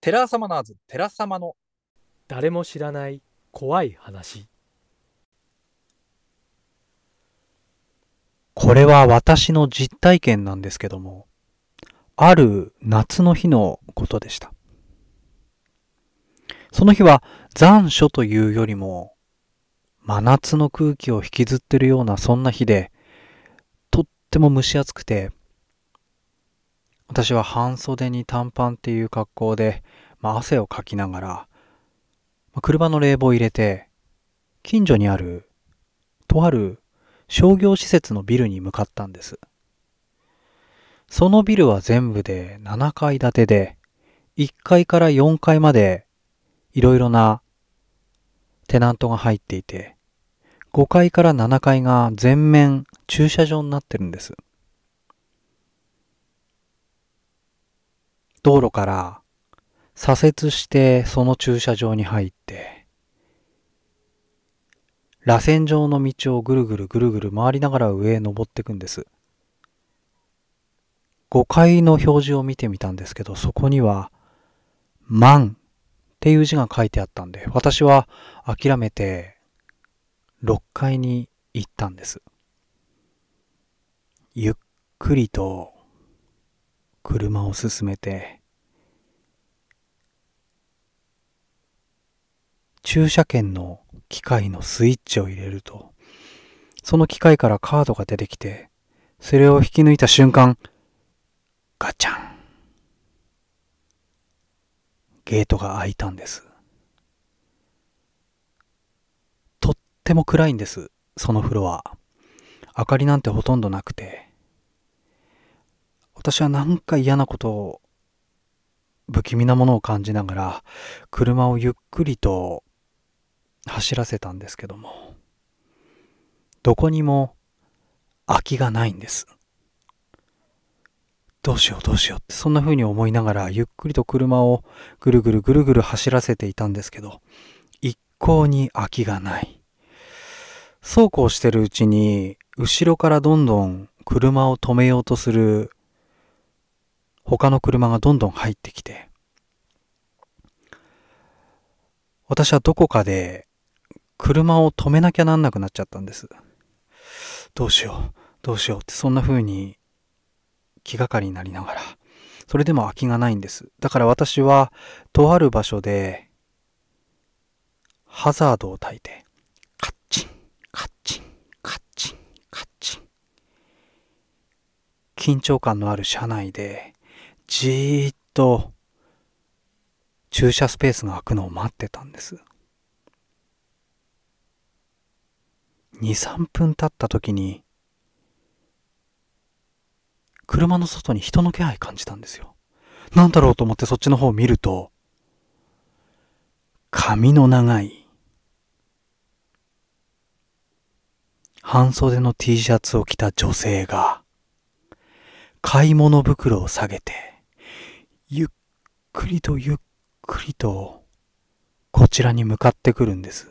テラサマナーズ、テラ様の誰も知らない怖い話これは私の実体験なんですけども、ある夏の日のことでした。その日は残暑というよりも、真夏の空気を引きずってるようなそんな日で、とっても蒸し暑くて、私は半袖に短パンっていう格好で、まあ、汗をかきながら、まあ車の冷房を入れて、近所にある、とある商業施設のビルに向かったんです。そのビルは全部で7階建てで、1階から4階までいろいろなテナントが入っていて、5階から7階が全面駐車場になってるんです。道路から左折してその駐車場に入って、螺旋状の道をぐるぐるぐるぐる回りながら上へ登っていくんです。5階の表示を見てみたんですけど、そこには、万っていう字が書いてあったんで、私は諦めて6階に行ったんです。ゆっくりと車を進めて、駐車券の機械のスイッチを入れると、その機械からカードが出てきて、それを引き抜いた瞬間、ガチャン。ゲートが開いたんです。とっても暗いんです、そのフロア。明かりなんてほとんどなくて。私はなんか嫌なことを、不気味なものを感じながら、車をゆっくりと走らせたんですけども、どこにも空きがないんです。どうしようどうしようってそんな風に思いながらゆっくりと車をぐるぐるぐるぐる走らせていたんですけど、一向に空きがない。そうこうしてるうちに、後ろからどんどん車を止めようとする他の車がどんどん入ってきて、私はどこかで車を止めなきゃなんなくなっちゃったんです。どうしよう、どうしようってそんな風に気がかりになりながら、それでも空きがないんです。だから私は、とある場所で、ハザードを焚いて、カッチン、カッチン、カッチン、カッチン。緊張感のある車内で、じーっと、駐車スペースが空くのを待ってたんです。2、3分経った時に、車の外に人の気配感じたんですよ。なんだろうと思ってそっちの方を見ると、髪の長い、半袖の T シャツを着た女性が、買い物袋を下げて、ゆっくりとゆっくりと、こちらに向かってくるんです。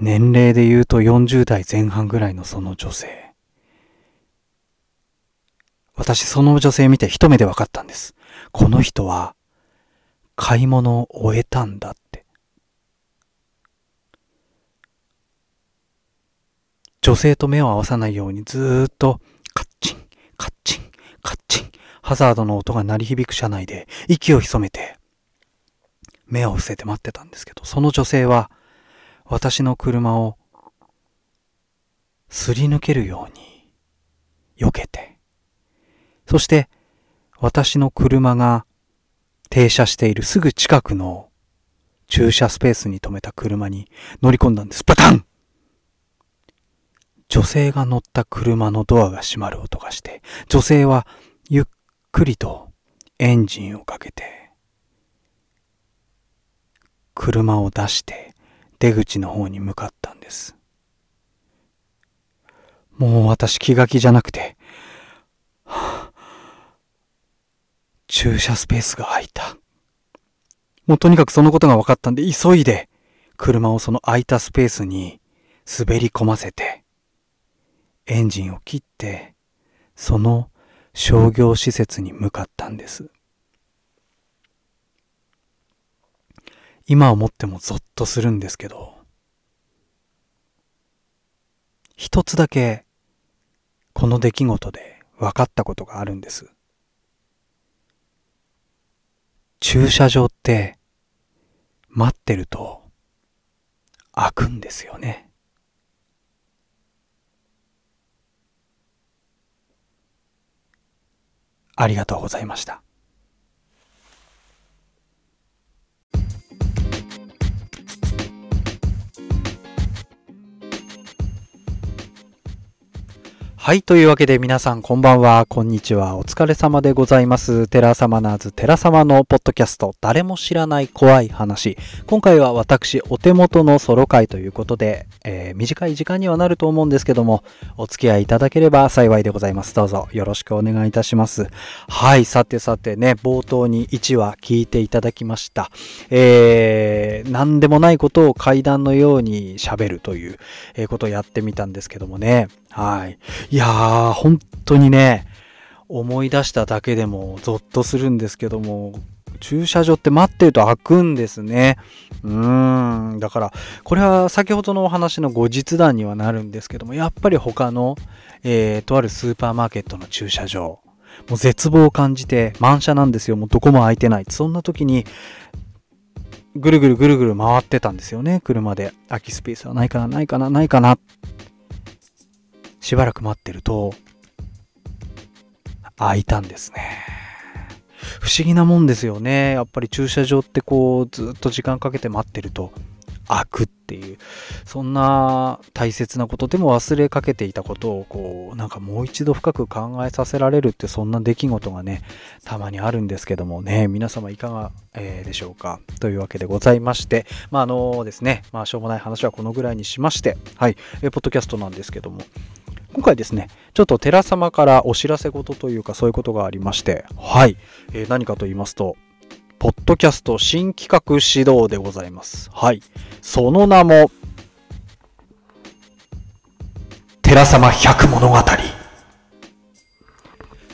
年齢で言うと40代前半ぐらいのその女性。私その女性見て一目で分かったんです。この人は買い物を終えたんだって。女性と目を合わさないようにずーっとカッチン、カッチン、カッチン、ハザードの音が鳴り響く車内で息を潜めて目を伏せて待ってたんですけど、その女性は私の車をすり抜けるように避けて、そして私の車が停車しているすぐ近くの駐車スペースに止めた車に乗り込んだんです。バタン女性が乗った車のドアが閉まる音がして、女性はくりとエンジンをかけて、車を出して出口の方に向かったんです。もう私気が気じゃなくて、はあ駐車スペースが空いた。もうとにかくそのことが分かったんで急いで車をその空いたスペースに滑り込ませて、エンジンを切って、その商業施設に向かったんです。今思ってもゾッとするんですけど、一つだけこの出来事で分かったことがあるんです。駐車場って待ってると開くんですよね。ありがとうございました。はい。というわけで皆さんこんばんは、こんにちは。お疲れ様でございます。テラサマナーズ、テラサマのポッドキャスト、誰も知らない怖い話。今回は私、お手元のソロ回ということで、えー短い時間にはなると思うんですけども、お付き合いいただければ幸いでございます。どうぞよろしくお願いいたします。はい。さてさてね、冒頭に1話聞いていただきました。えー、何でもないことを階段のように喋るという、ことをやってみたんですけどもね。はい。いやー、本当にね、思い出しただけでもゾッとするんですけども、駐車場って待ってると開くんですね。うーん。だから、これは先ほどのお話の後日談にはなるんですけども、やっぱり他の、えーとあるスーパーマーケットの駐車場、もう絶望を感じて満車なんですよ。もうどこも空いてない。そんな時に、ぐるぐるぐるぐる回ってたんですよね。車で。空きスペースはないかな、ないかな、ないかな。しばらく待ってると、開いたんですね。不思議なもんですよね。やっぱり駐車場ってこう、ずっと時間かけて待ってると、開くっていう、そんな大切なことでも忘れかけていたことを、こう、なんかもう一度深く考えさせられるって、そんな出来事がね、たまにあるんですけどもね、皆様いかが、えーでしょうか。というわけでございまして、まあ、あのですね、まあ、しょうもない話はこのぐらいにしまして、はい、えーポッドキャストなんですけども、今回ですね、ちょっと寺様からお知らせ事というかそういうことがありまして、はい、えー何かと言いますと、ポッドキャスト新企画指導でございます。はい。その名も、寺様百物語。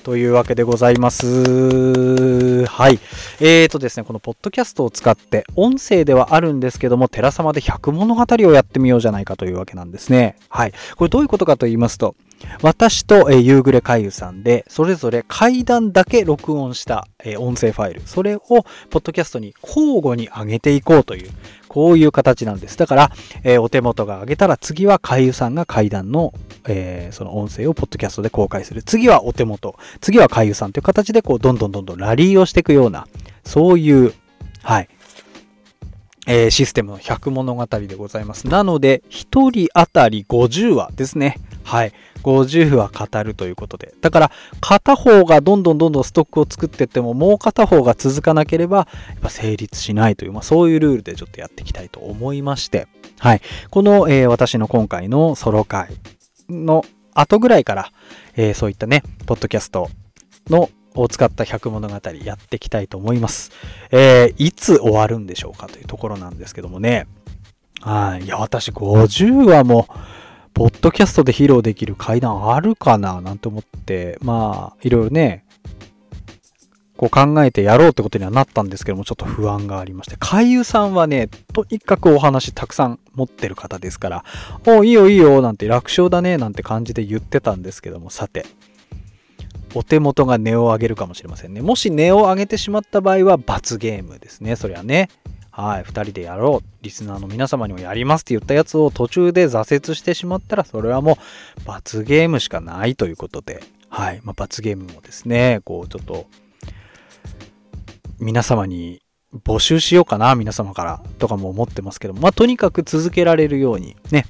というわけでございます。はい。えーとですね、このポッドキャストを使って、音声ではあるんですけども、寺様で百物語をやってみようじゃないかというわけなんですね。はい。これどういうことかと言いますと、私と、えー夕暮れ海遊さんで、それぞれ階段だけ録音した、えー音声ファイル、それを、ポッドキャストに交互に上げていこうという、こういう形なんです。だから、えーお手元が上げたら、次は海遊さんが階段の、えーその音声をポッドキャストで公開する。次はお手元。次は海遊さんという形で、こう、どんどんどんどんラリーをしていくような、そういう、はい。えーシステムの100物語でございます。なので、1人当たり50話ですね。はい。50話語るということで。だから、片方がどんどんどんどんストックを作っていっても、もう片方が続かなければ、やっぱ成立しないという、まあそういうルールでちょっとやっていきたいと思いまして。はい。この、えー私の今回のソロ回の後ぐらいから、えーそういったね、ポッドキャストのを使った100物語やっていきたいと思います。えーいつ終わるんでしょうかというところなんですけどもね。はい。いや、私50話も、ポッドキャストで披露できる階段あるかな？なんて思って、まあ、いろいろね、こう考えてやろうってことにはなったんですけども、ちょっと不安がありまして、海遊さんはね、とにかくお話たくさん持ってる方ですから、おいいよいいよ、なんて楽勝だね、なんて感じで言ってたんですけども、さて、お手元が値を上げるかもしれませんね。もし値を上げてしまった場合は罰ゲームですね。そりゃね。はい。二人でやろう。リスナーの皆様にもやりますって言ったやつを途中で挫折してしまったら、それはもう罰ゲームしかないということで。はい。まあ、罰ゲームもですね、こう、ちょっと、皆様に募集しようかな、皆様から、とかも思ってますけど、まあ、とにかく続けられるように、ね。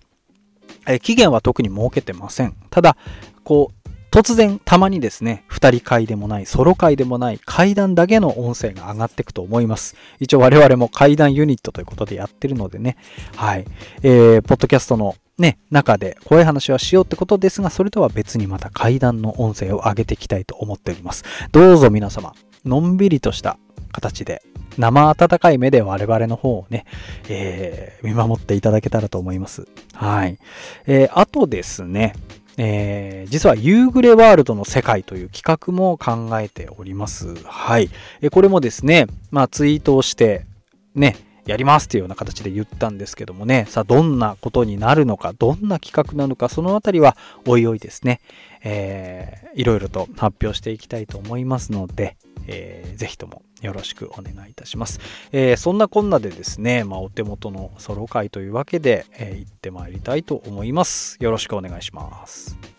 え期限は特に設けてません。ただ、こう、突然たまにですね、二人会でもない、ソロ会でもない、階段だけの音声が上がっていくと思います。一応我々も階段ユニットということでやってるのでね、はい。えー、ポッドキャストのね、中で怖い話はしようってことですが、それとは別にまた階段の音声を上げていきたいと思っております。どうぞ皆様、のんびりとした形で、生温かい目で我々の方をね、えー見守っていただけたらと思います。はい。えーあとですね、えー実は夕暮れワールドの世界という企画も考えております。はい。えこれもですね、まあツイートをして、ね、やりますっていうような形で言ったんですけどもね、さあどんなことになるのか、どんな企画なのか、そのあたりはおいおいですね、えー、いろいろと発表していきたいと思いますので、えー、ぜひともよろしくお願いいたします。えー、そんなこんなでですね、まあ、お手元のソロ会というわけで、えー、行ってまいりたいと思います。よろしくお願いします。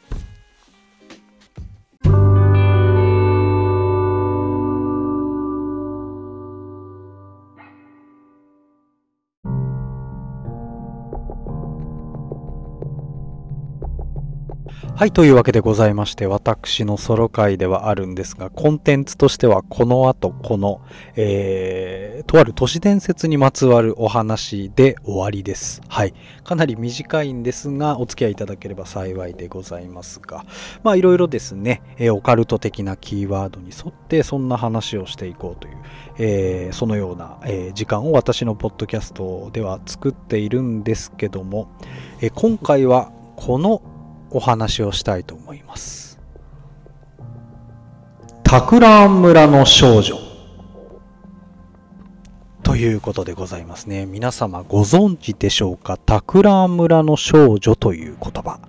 はい、というわけでございまして、私のソロ回ではあるんですが、コンテンツとしてはこの後、この、えー、とある都市伝説にまつわるお話で終わりです。はい。かなり短いんですが、お付き合いいただければ幸いでございますが、まあ、いろいろですね、えー、オカルト的なキーワードに沿って、そんな話をしていこうという、えー、そのような、えー、時間を私のポッドキャストでは作っているんですけども、えー、今回はこのお話をしたいと思います。タクラン村の少女ということでございますね。皆様ご存知でしょうか？タクラン村の少女という言葉。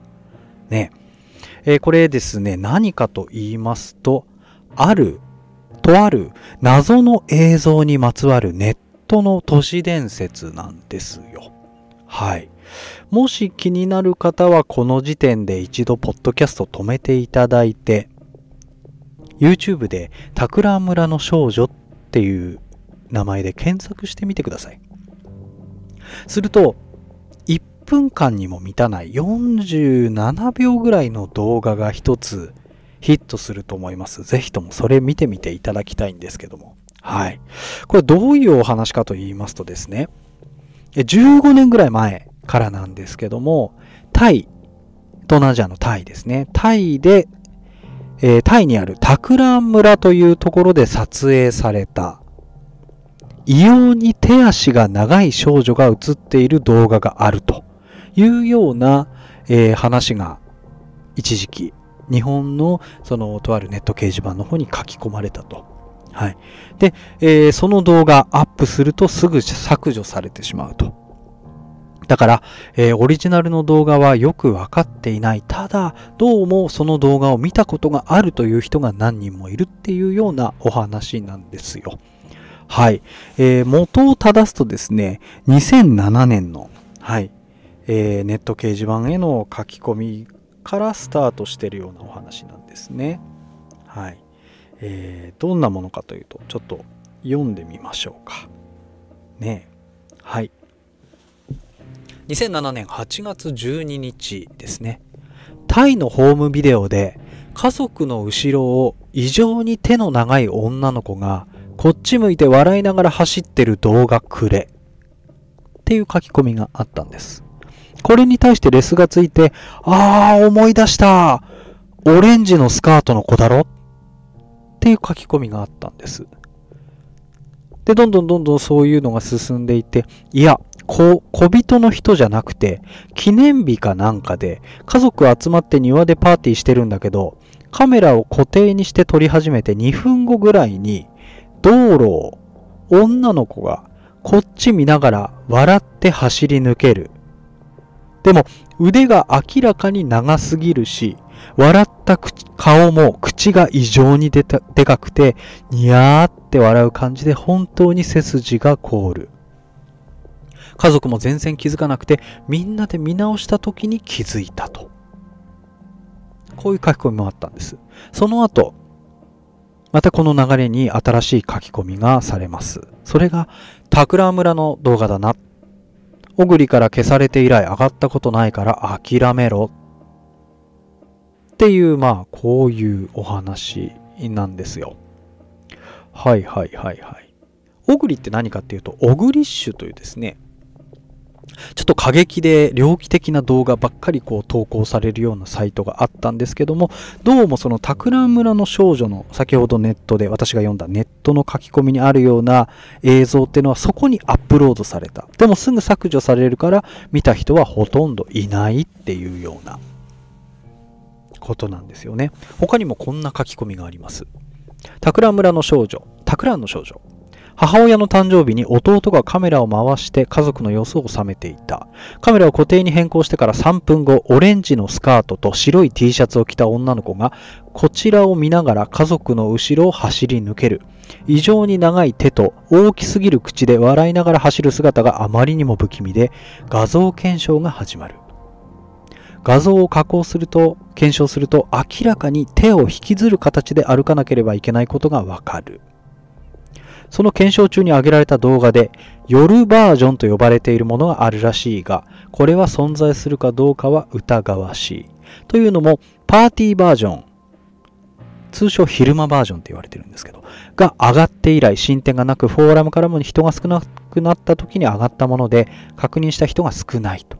ね。えー、これですね、何かと言いますと、ある、とある謎の映像にまつわるネットの都市伝説なんですよ。はい。もし気になる方はこの時点で一度ポッドキャスト止めていただいて YouTube で桜村の少女っていう名前で検索してみてください。すると1分間にも満たない47秒ぐらいの動画が一つヒットすると思います。ぜひともそれ見てみていただきたいんですけども。はい。これどういうお話かと言いますとですね、15年ぐらい前からなんですけども、タイ、東南アジアのタイですね。タイで、えー、タイにあるタクラン村というところで撮影された、異様に手足が長い少女が映っている動画があるというような、えー、話が一時期日本のそのとあるネット掲示板の方に書き込まれたと。はい。で、えー、その動画アップするとすぐ削除されてしまうと。だから、えー、オリジナルの動画はよくわかっていない。ただ、どうもその動画を見たことがあるという人が何人もいるっていうようなお話なんですよ。はい。えー、元を正すとですね、2007年の、はい、えー、ネット掲示板への書き込みからスタートしてるようなお話なんですね。はい。えー、どんなものかというと、ちょっと読んでみましょうか。ねはい。2007年8月12日ですね。タイのホームビデオで家族の後ろを異常に手の長い女の子がこっち向いて笑いながら走ってる動画くれっていう書き込みがあったんです。これに対してレスがついて、あー思い出したオレンジのスカートの子だろっていう書き込みがあったんです。で、どんどんどんどんそういうのが進んでいて、いや、小人の人じゃなくて、記念日かなんかで、家族集まって庭でパーティーしてるんだけど、カメラを固定にして撮り始めて2分後ぐらいに、道路を女の子がこっち見ながら笑って走り抜ける。でも腕が明らかに長すぎるし、笑った顔も口が異常にでかくて、ニヤーって笑う感じで本当に背筋が凍る。家族も全然気づかなくて、みんなで見直した時に気づいたと。こういう書き込みもあったんです。その後、またこの流れに新しい書き込みがされます。それが、桜村の動画だな。小栗から消されて以来上がったことないから諦めろ。っていう、まあ、こういうお話なんですよ。はいはいはいはい。小栗って何かっていうと、オグリッシュというですね、ちょっと過激で猟奇的な動画ばっかりこう投稿されるようなサイトがあったんですけども、どうもそのタクラン村の少女の先ほどネットで私が読んだネットの書き込みにあるような映像っていうのはそこにアップロードされた。でもすぐ削除されるから見た人はほとんどいないっていうようなことなんですよね。他にもこんな書き込みがあります。タクラン村の少女、タクランの少女。母親の誕生日に弟がカメラを回して家族の様子を収めていた。カメラを固定に変更してから3分後、オレンジのスカートと白い T シャツを着た女の子が、こちらを見ながら家族の後ろを走り抜ける。異常に長い手と大きすぎる口で笑いながら走る姿があまりにも不気味で、画像検証が始まる。画像を加工すると、検証すると明らかに手を引きずる形で歩かなければいけないことがわかる。その検証中に上げられた動画で、夜バージョンと呼ばれているものがあるらしいが、これは存在するかどうかは疑わしい。というのも、パーティーバージョン、通称昼間バージョンって言われてるんですけど、が上がって以来進展がなく、フォーラムからも人が少なくなった時に上がったもので、確認した人が少ないと。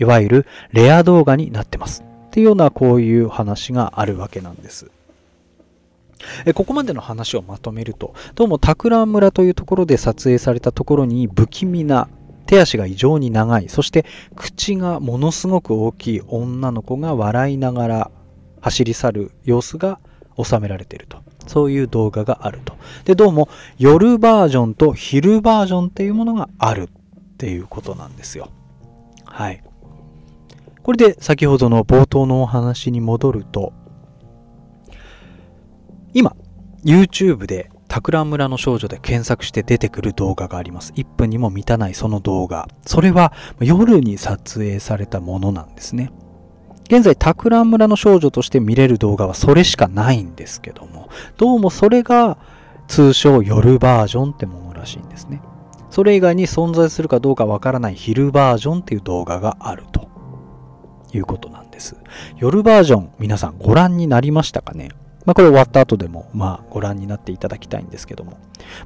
いわゆるレア動画になってます。っていうようなこういう話があるわけなんです。えここまでの話をまとめると、どうも桜村というところで撮影されたところに不気味な手足が異常に長い、そして口がものすごく大きい女の子が笑いながら走り去る様子が収められていると。そういう動画があると。で、どうも夜バージョンと昼バージョンっていうものがあるっていうことなんですよ。はい。これで先ほどの冒頭のお話に戻ると、今、YouTube で桜村の少女で検索して出てくる動画があります。1分にも満たないその動画。それは夜に撮影されたものなんですね。現在、桜村の少女として見れる動画はそれしかないんですけども、どうもそれが通称夜バージョンってものらしいんですね。それ以外に存在するかどうかわからない昼バージョンっていう動画があるということなんです。夜バージョン、皆さんご覧になりましたかね？まあ、これ終わった後でも、まあ、ご覧になっていただきたいんですけども、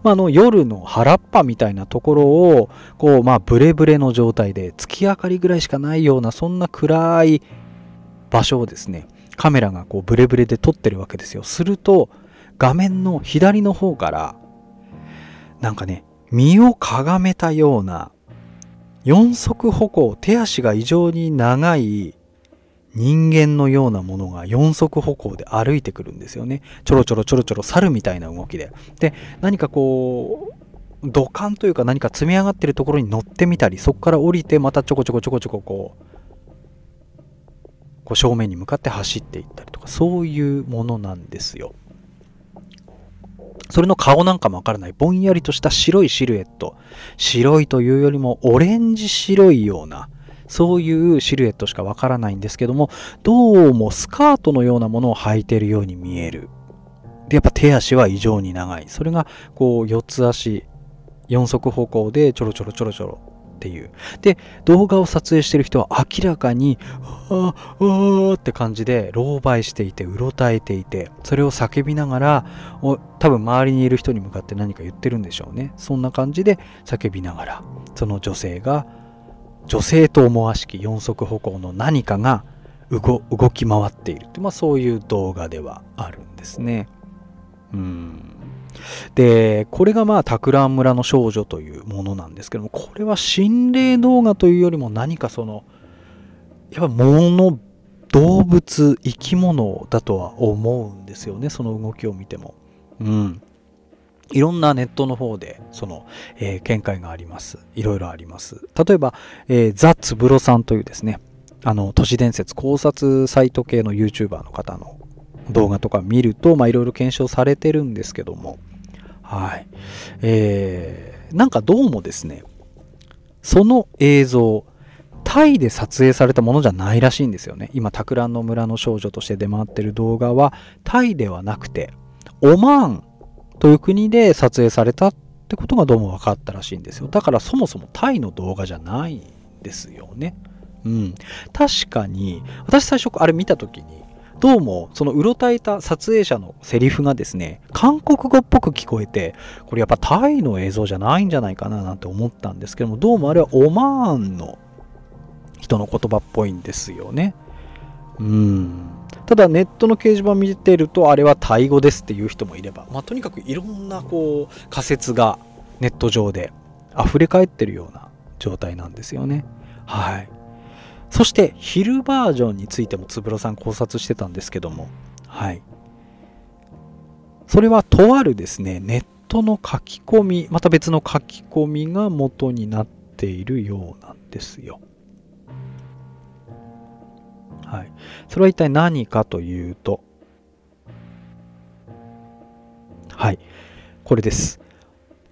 まあ、あの夜の原っぱみたいなところをこう、まあ、ブレブレの状態で月明かりぐらいしかないようなそんな暗い場所をですねカメラがこうブレブレで撮ってるわけですよ。すると画面の左の方からなんかね身をかがめたような四足歩行手足が異常に長い人間のようなものが四足歩行で歩いてくるんですよね。ちょろちょろちょろちょろ猿みたいな動きで。で、何かこう、土管というか何か積み上がってるところに乗ってみたり、そこから降りてまたちょこちょこちょこちょここう、こう正面に向かって走っていったりとか、そういうものなんですよ。それの顔なんかもわからない、ぼんやりとした白いシルエット。白いというよりもオレンジ白いような、そういうシルエットしかわからないんですけども、どうもスカートのようなものを履いてるように見える。で、やっぱ手足は異常に長い。それが、こう、四つ足、四足歩行でちょろちょろちょろちょろっていう。で、動画を撮影してる人は明らかに、ああ、あって感じで、狼狽していて、うろたえていて、それを叫びながら、多分周りにいる人に向かって何か言ってるんでしょうね。そんな感じで叫びながら、その女性が女性と思わしき四足歩行の何かが動き回っているってまあ、そういう動画ではあるんですね。うんでこれがまあ桜村の少女というものなんですけどもこれは心霊動画というよりも何かそのやっぱ物動物生き物だとは思うんですよねその動きを見ても。うんいろんなネットの方で、その、えー、見解があります。いろいろあります。例えば、えー、ザ・ツブロさんというですね、あの、都市伝説考察サイト系の YouTuber の方の動画とか見ると、まあ、いろいろ検証されてるんですけども、はい。えー、なんかどうもですね、その映像、タイで撮影されたものじゃないらしいんですよね。今、タクランの村の少女として出回ってる動画は、タイではなくて、オマーンという国で撮影されたってことがどうも分かったらしいんですよ。だからそもそもタイの動画じゃないんですよね。うん。確かに、私最初あれ見た時に、どうもそのうろたえた撮影者のセリフがですね、韓国語っぽく聞こえて、これやっぱタイの映像じゃないんじゃないかななんて思ったんですけども、どうもあれはオマーンの人の言葉っぽいんですよね。うん。ただネットの掲示板見てるとあれはタイ語ですっていう人もいれば、まあ、とにかくいろんなこう仮説がネット上で溢れ返ってるような状態なんですよね。はい。そして昼バージョンについてもつぶろさん考察してたんですけども、はい。それはとあるですね、ネッ元の書き込み、また別の書き込みが元になっているようなんですよ。はい。それは一体何かというと、はい。これです。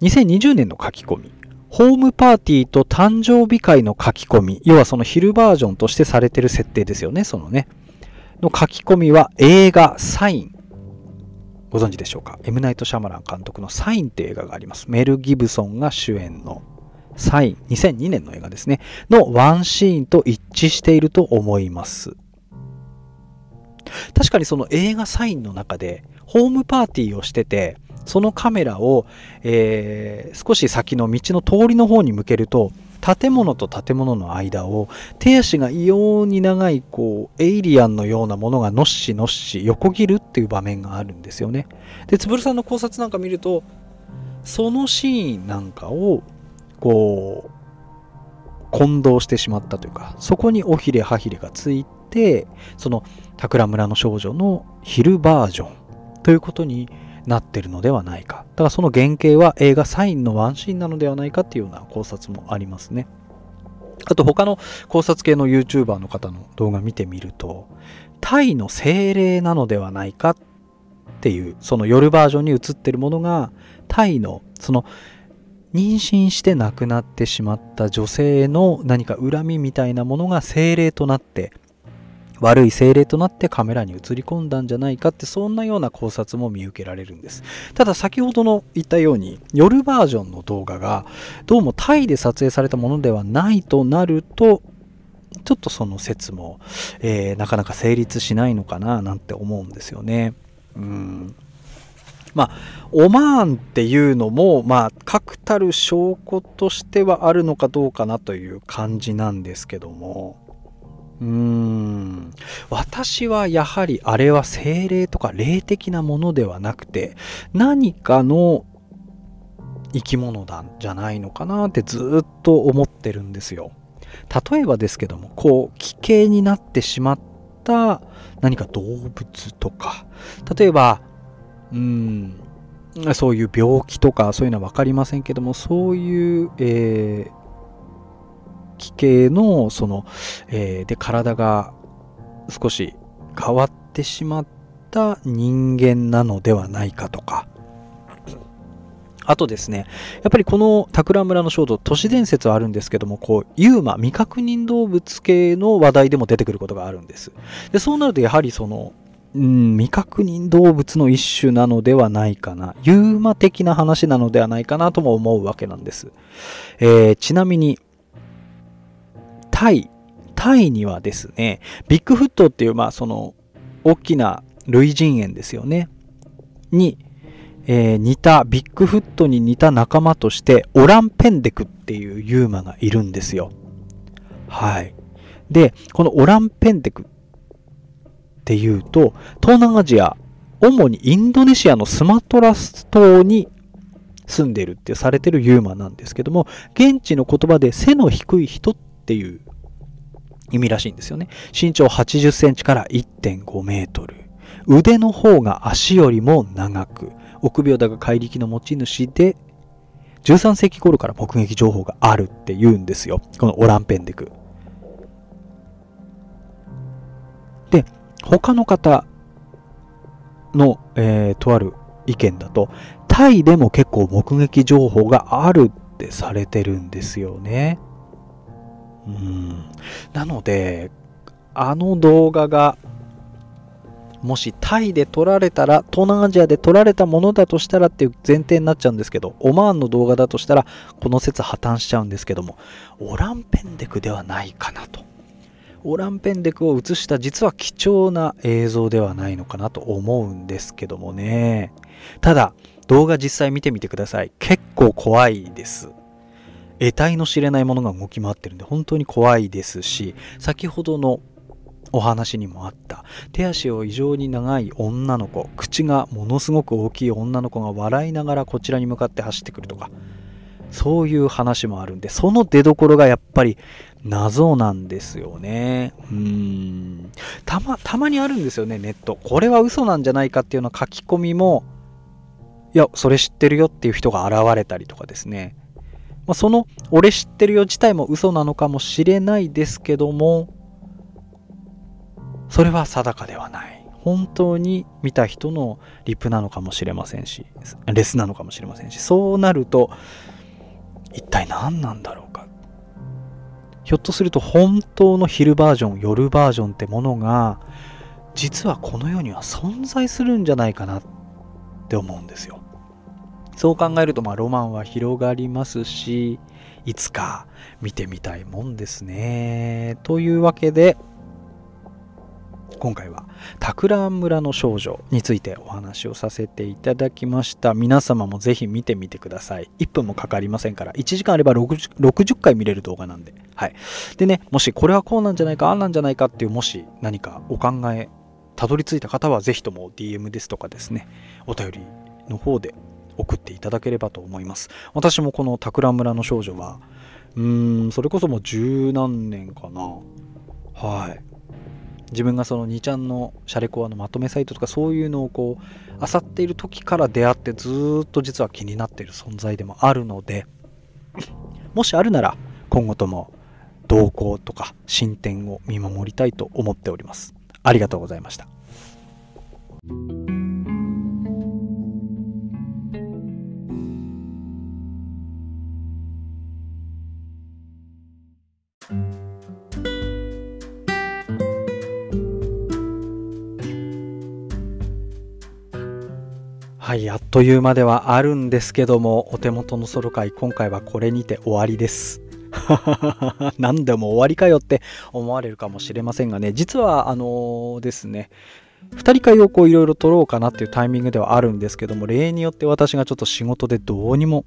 2020年の書き込み。ホームパーティーと誕生日会の書き込み。要はその昼バージョンとしてされてる設定ですよね。そのね。の書き込みは映画サイン。ご存知でしょうか ?M ナイト・シャマラン監督のサインって映画があります。メル・ギブソンが主演のサイン。2002年の映画ですね。のワンシーンと一致していると思います。確かにその映画サインの中でホームパーティーをしててそのカメラを、えー、少し先の道の通りの方に向けると建物と建物の間を手足が異様に長いこうエイリアンのようなものがのっしのっし横切るっていう場面があるんですよね。でつぶるさんの考察なんか見るとそのシーンなんかをこう混同してしまったというかそこに尾ひれ歯ひれがついてその桜村の少女の昼バージョンということになってるのではないか。だからその原型は映画サインのワンシーンなのではないかっていうような考察もありますね。あと他の考察系の YouTuber の方の動画見てみると、タイの精霊なのではないかっていう、その夜バージョンに映ってるものが、タイのその妊娠して亡くなってしまった女性の何か恨みみたいなものが精霊となって悪い精霊となってカメラに映り込んだんじゃないかってそんなような考察も見受けられるんです。ただ先ほどの言ったように夜バージョンの動画がどうもタイで撮影されたものではないとなるとちょっとその説も、えー、なかなか成立しないのかななんて思うんですよね。うん。まあ、オマーンっていうのも、まあ、確たる証拠としてはあるのかどうかなという感じなんですけども、うん私はやはりあれは精霊とか霊的なものではなくて何かの生き物なんじゃないのかなってずっと思ってるんですよ。例えばですけどもこう奇形になってしまった何か動物とか例えばうんそういう病気とかそういうのは分かりませんけどもそういう、えー、器系のその、えー、で体が少し変わってしまった人間なのではないかとかあとですね、やっぱりこの桜村の少女、都市伝説はあるんですけども、こう、ユーマ、未確認動物系の話題でも出てくることがあるんです。で、そうなるとやはりその、うん、未確認動物の一種なのではないかな。ユーマ的な話なのではないかなとも思うわけなんです。えー、ちなみに、タイ、タイにはですね、ビッグフットっていう、まあ、その、大きな類人猿ですよね。に、えー、似た、ビッグフットに似た仲間として、オランペンデクっていうユーマがいるんですよ。はい。で、このオランペンデクっていうと、東南アジア、主にインドネシアのスマトラ島に住んでるってされてるユーマなんですけども、現地の言葉で背の低い人っていう意味らしいんですよね。身長80センチから1.5メートル。腕の方が足よりも長く、臆病だが怪力の持ち主で、13世紀頃から目撃情報があるって言うんですよ。このオランペンデク。で、他の方の、えー、とある意見だと、タイでも結構目撃情報があるってされてるんですよね。うん。なので、あの動画が、もしタイで撮られたら、東南アジアで撮られたものだとしたらっていう前提になっちゃうんですけど、オマーンの動画だとしたら、この説破綻しちゃうんですけども、オランペンデクではないかなと。オランペンデクを映した実は貴重な映像ではないのかなと思うんですけどもね。ただ、動画実際見てみてください。結構怖いです。得体の知れないものが動き回ってるんで本当に怖いですし先ほどのお話にもあった手足を異常に長い女の子口がものすごく大きい女の子が笑いながらこちらに向かって走ってくるとかそういう話もあるんでその出どころがやっぱり謎なんですよね。うん。たまたまにあるんですよねネット。これは嘘なんじゃないかっていうような書き込みもいや、それ知ってるよっていう人が現れたりとかですね。まあ、その、俺知ってるよ自体も嘘なのかもしれないですけども、それは定かではない。本当に見た人のリプなのかもしれませんし、レスなのかもしれませんし、そうなると、一体何なんだろうか。ひょっとすると本当の昼バージョン、夜バージョンってものが、実はこの世には存在するんじゃないかなって思うんですよ。そう考えると、まあ、ロマンは広がりますし、いつか見てみたいもんですね。というわけで、今回は桜村の少女についてお話をさせていただきました。皆様もぜひ見てみてください。1分もかかりませんから1時間あれば 60, 60回見れる動画なんで。はい。でねもしこれはこうなんじゃないかあんなんじゃないかっていうもし何かお考えたどり着いた方はぜひとも DM ですとかですねお便りの方で送っていただければと思います。私もこの桜村の少女はうーんそれこそもう十何年かな。はい。自分がその2ちゃんのシャレコアのまとめサイトとかそういうのをこう漁っている時から出会ってずっと実は気になっている存在でもあるのでもしあるなら今後とも動向とか進展を見守りたいと思っております。ありがとうございました。はい、あっという間ではあるんですけども、お手元のソロ会、今回はこれにて終わりです。何でも終わりかよって思われるかもしれませんがね、実はあのーですね、2人会をこういろいろ撮ろうかなっていうタイミングではあるんですけども、例によって私がちょっと仕事でどうにも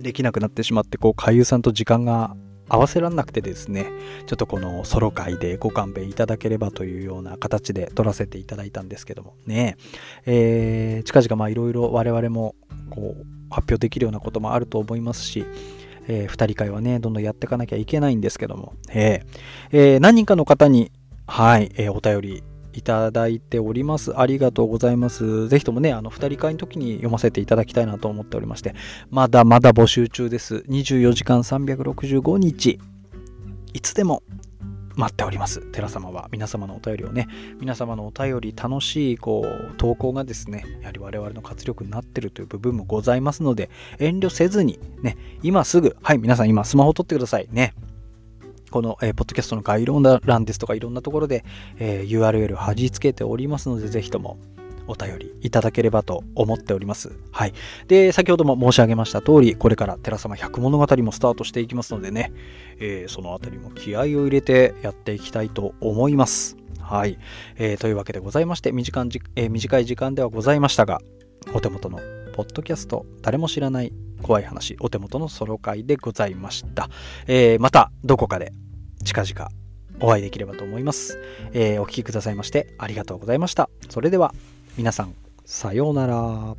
できなくなってしまって、こう、海優さんと時間が合わせらんなくてですね、ちょっとこのソロ会でご勘弁いただければというような形で撮らせていただいたんですけども。ね、えー、近々まあいろいろ我々もこう発表できるようなこともあると思いますし、えー、2人会はね、どんどんやっていかなきゃいけないんですけども、えーえー何人かの方に、はい、えーお便りいただいております。ありがとうございます。ぜひともね、あの、二人会の時に読ませていただきたいなと思っておりまして、まだまだ募集中です。24時間365日、いつでも待っております。寺様は皆様のお便りをね、皆様のお便り楽しい、こう、投稿がですね、やはり我々の活力になってるという部分もございますので、遠慮せずに、ね、今すぐ、はい、皆さん今スマホ取ってくださいね。この、えーポッドキャストの概要欄ですとかいろんなところで、えー URL 貼り付けておりますので、ぜひともお便りいただければと思っております。はい。で、先ほども申し上げました通り、これから寺様100物語もスタートしていきますのでね、えーそのあたりも気合を入れてやっていきたいと思います。はい。えーというわけでございまして、短いじえー短い時間ではございましたが、お手元のポッドキャスト、誰も知らない怖い話、お手元のソロ会でございました。えー、また、どこかで近々お会いできればと思います、えー、お聴きくださいましてありがとうございました。それでは、皆さん、さようなら。